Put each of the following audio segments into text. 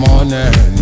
morning.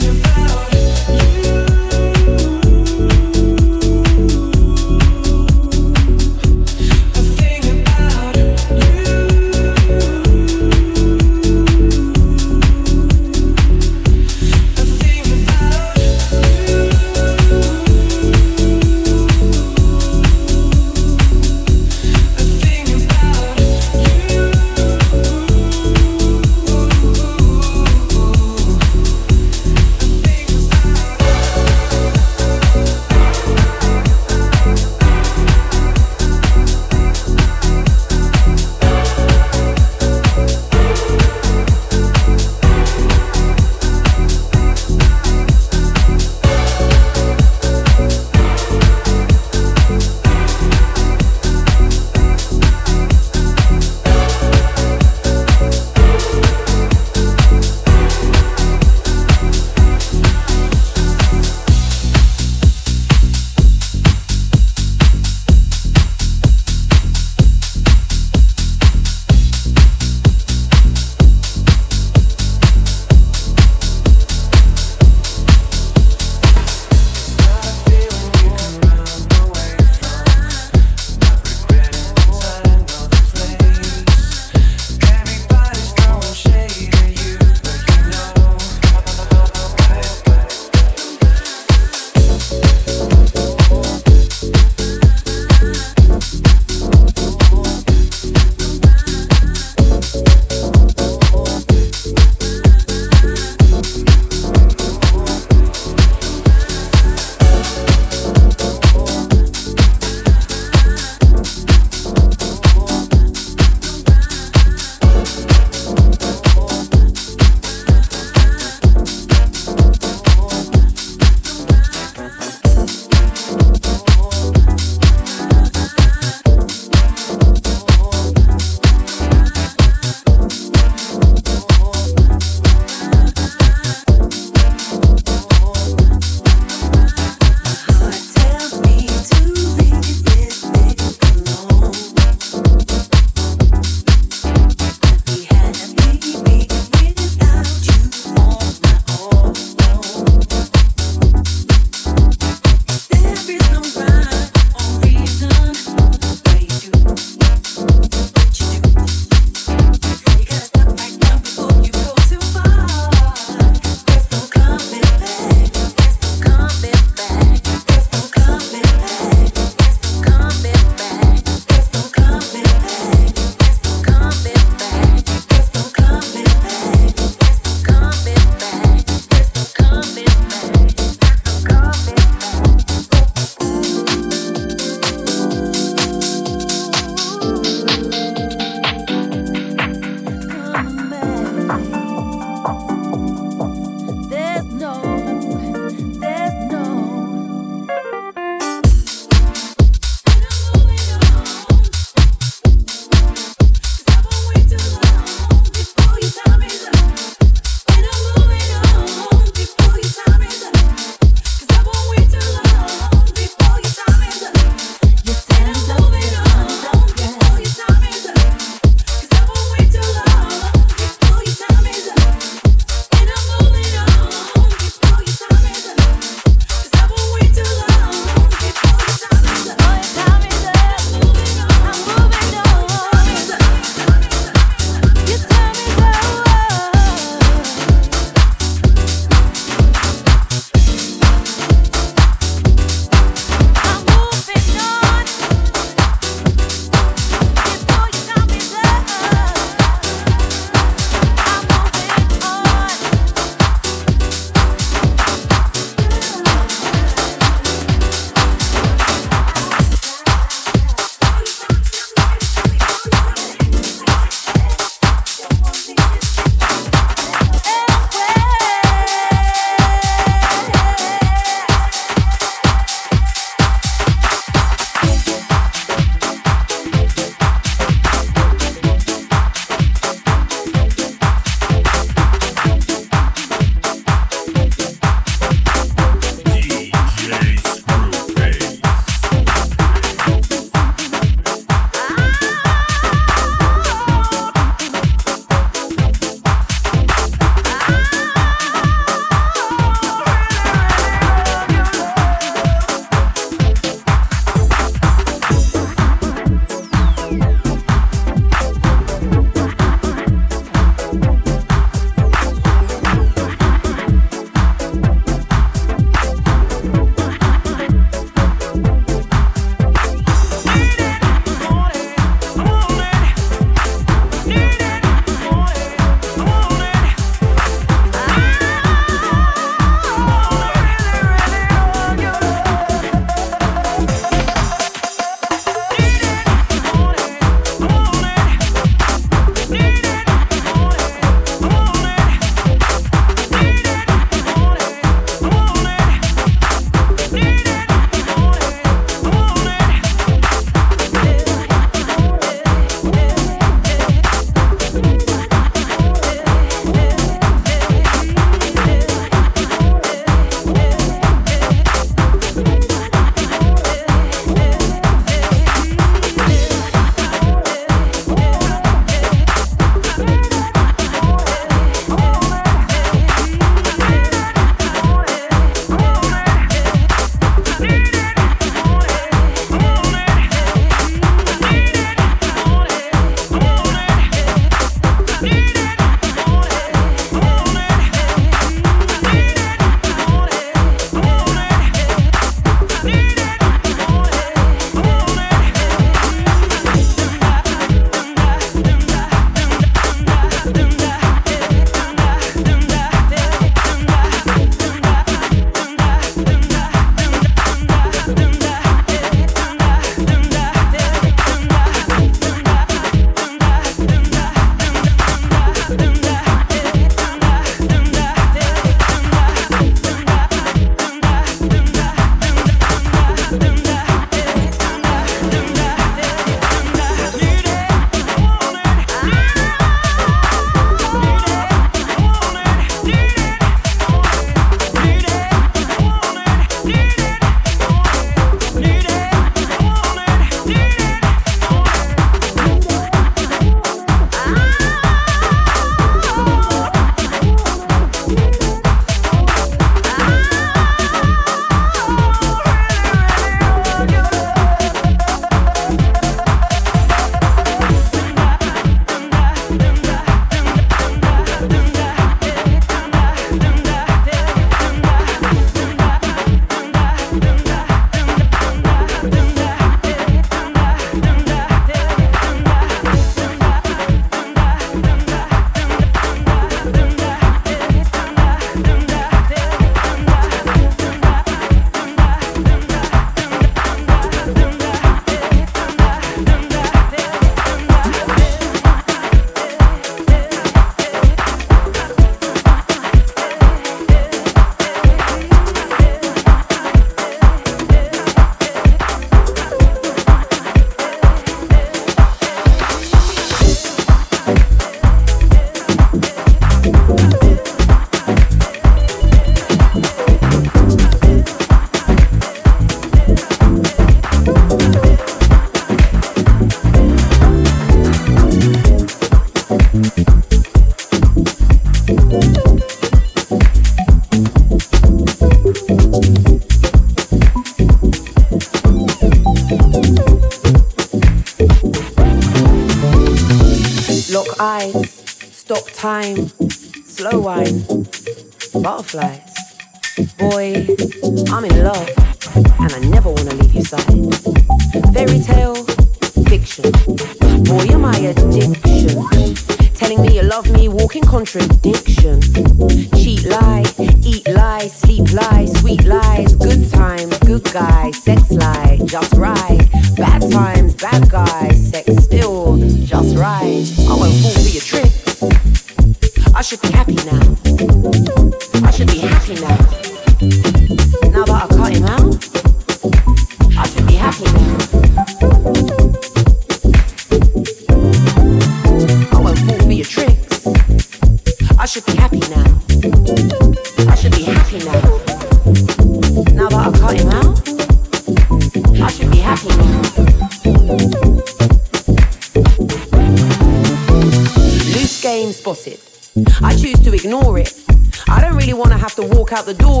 The door,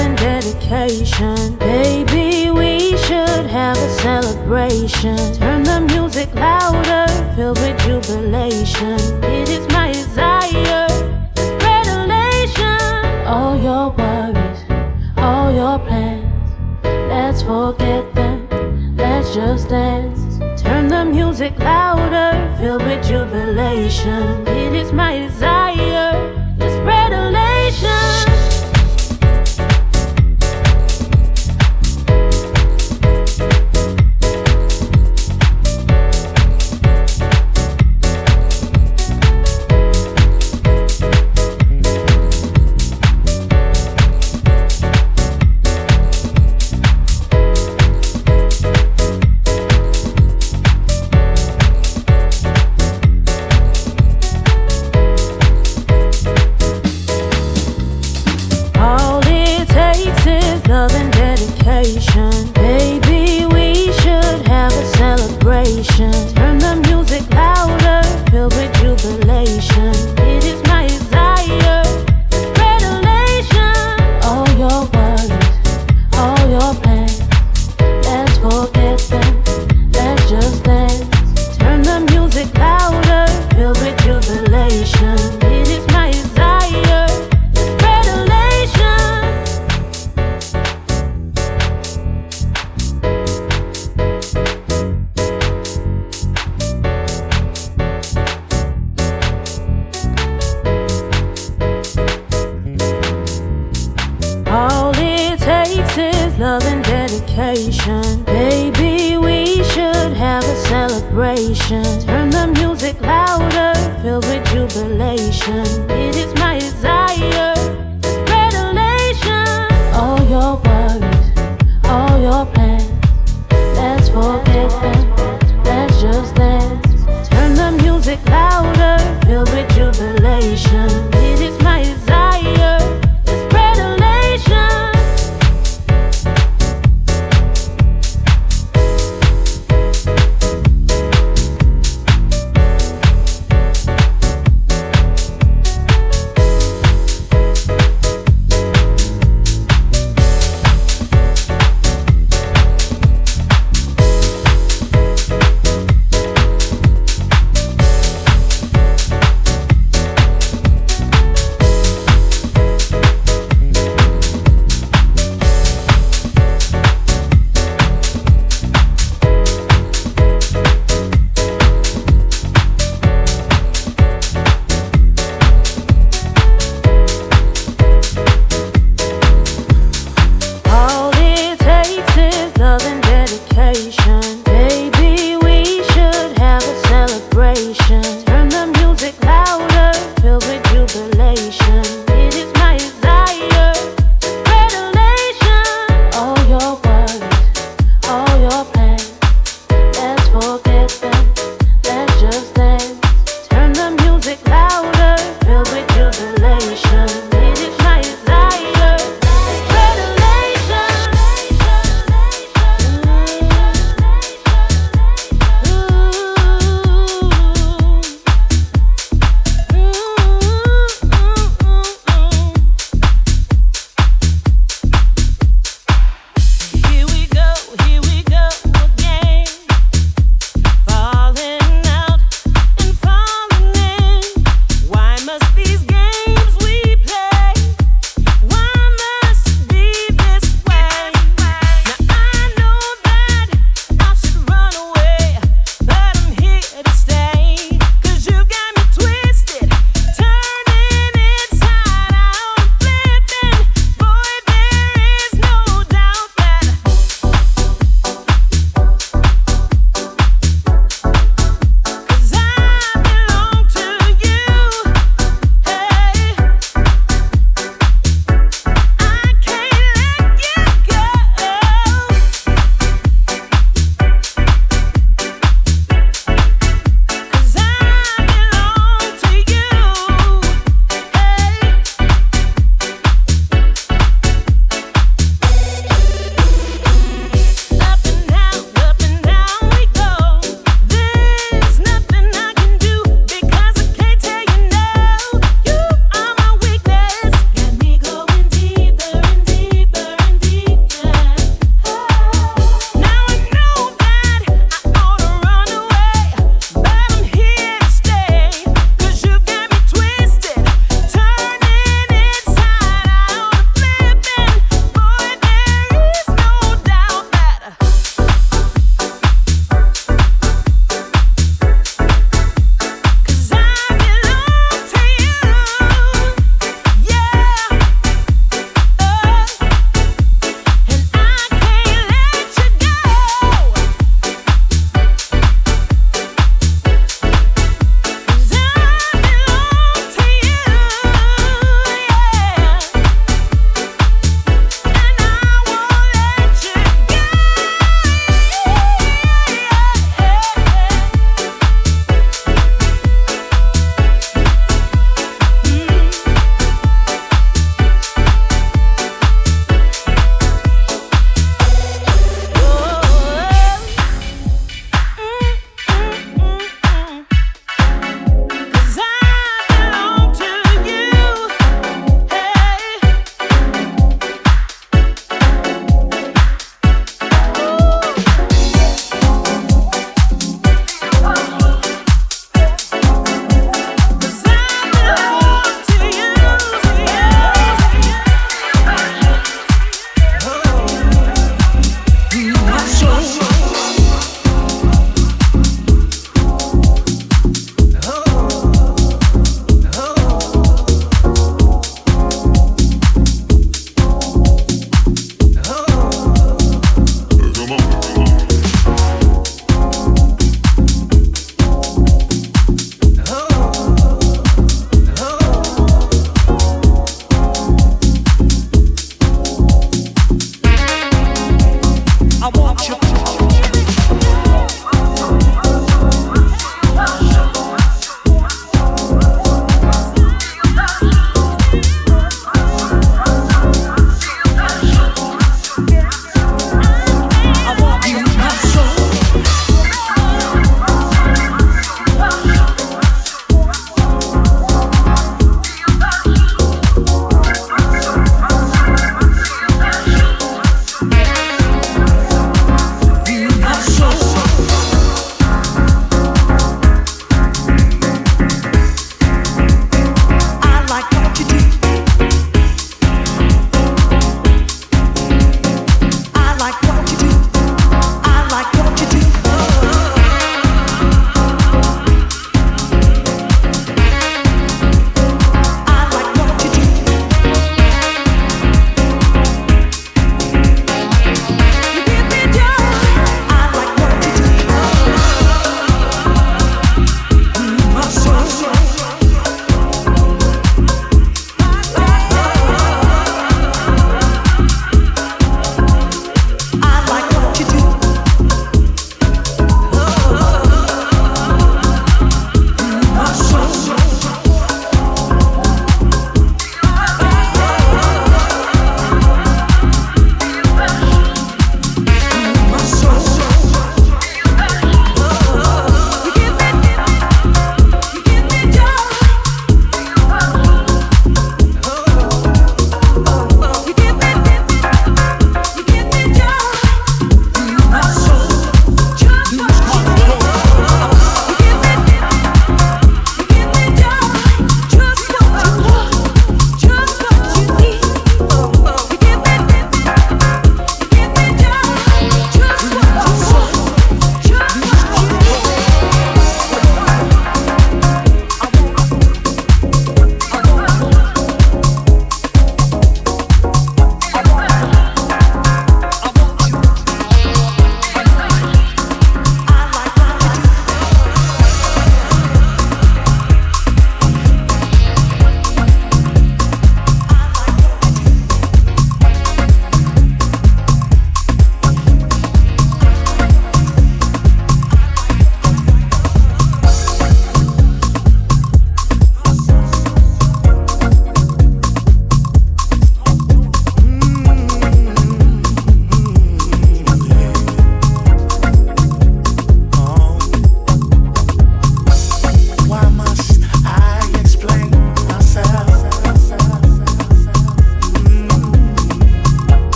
and dedication. Baby, we should have a celebration. Turn the music louder, filled with jubilation. It is my desire, revelation. All your worries, all your plans, let's forget them, let's just dance. Turn the music louder, filled with jubilation. It is my desire.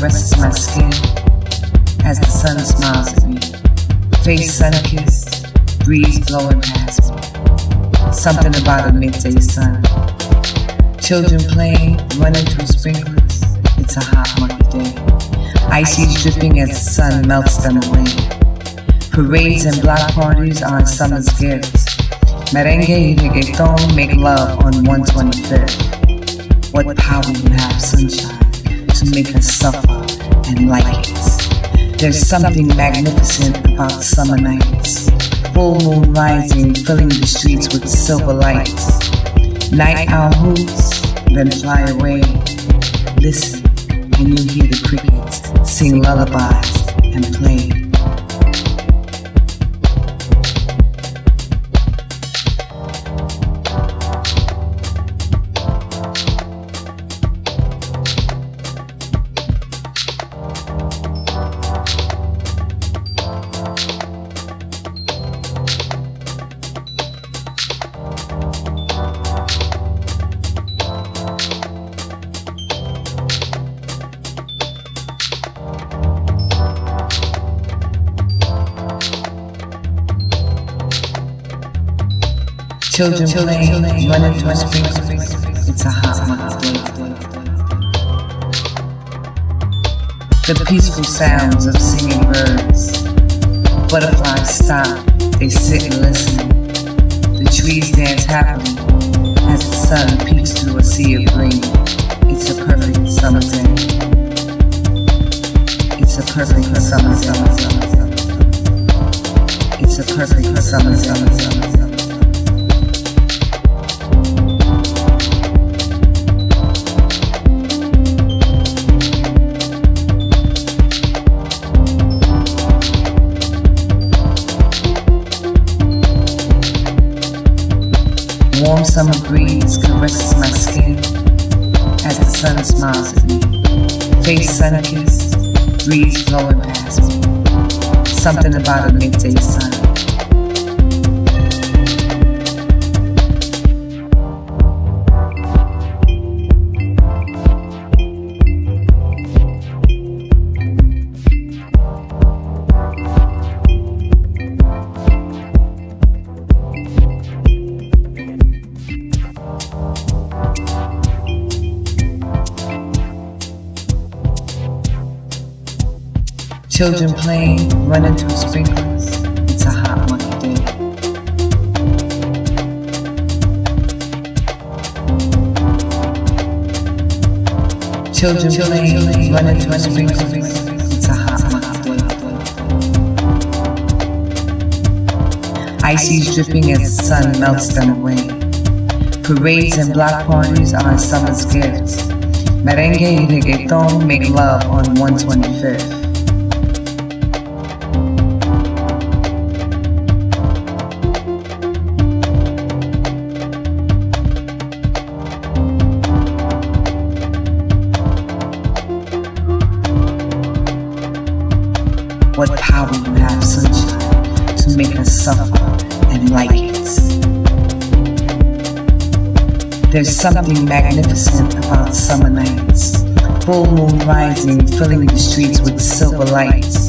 Caresses my skin as the sun smiles at me. Face sun kissed, breeze blowing past me. Something about a midday sun. Children playing, running through sprinklers. It's a hot, muggy day. Ices dripping as the sun melts them away. Parades and block parties are summer's gifts. Merengue y reggaeton make love on 125th. What power you have, sunshine, to make us suffer and like it. There's something magnificent about summer nights. Full moon rising, filling the streets with silver lights. Night owl hoots, then fly away. Listen, and you hear the crickets sing lullabies and play. Children playing, running through sprinklers. It's a hot summer day. The peaceful sounds of singing birds. Butterflies stop, they sit and listen. The trees dance happily as the sun peeks through a sea of green. It's a perfect summer day. It's a perfect summer, summer, summer, summer. It's a perfect summer, summer, summer, warm summer breeze caresses my skin as the sun smiles at me. Face sun kissed, breeze blowing past me. Something about a midday sun. Children playing, running through sprinklers. It's a hot, muggy day. Children playing, running through sprinklers. It's a hot, muggy day. Ices dripping as the sun melts them away. Parades and block parties are summer's gifts. Merengue y reggaeton make love on 125th. There's something magnificent about summer nights. Full moon rising, filling the streets with silver lights.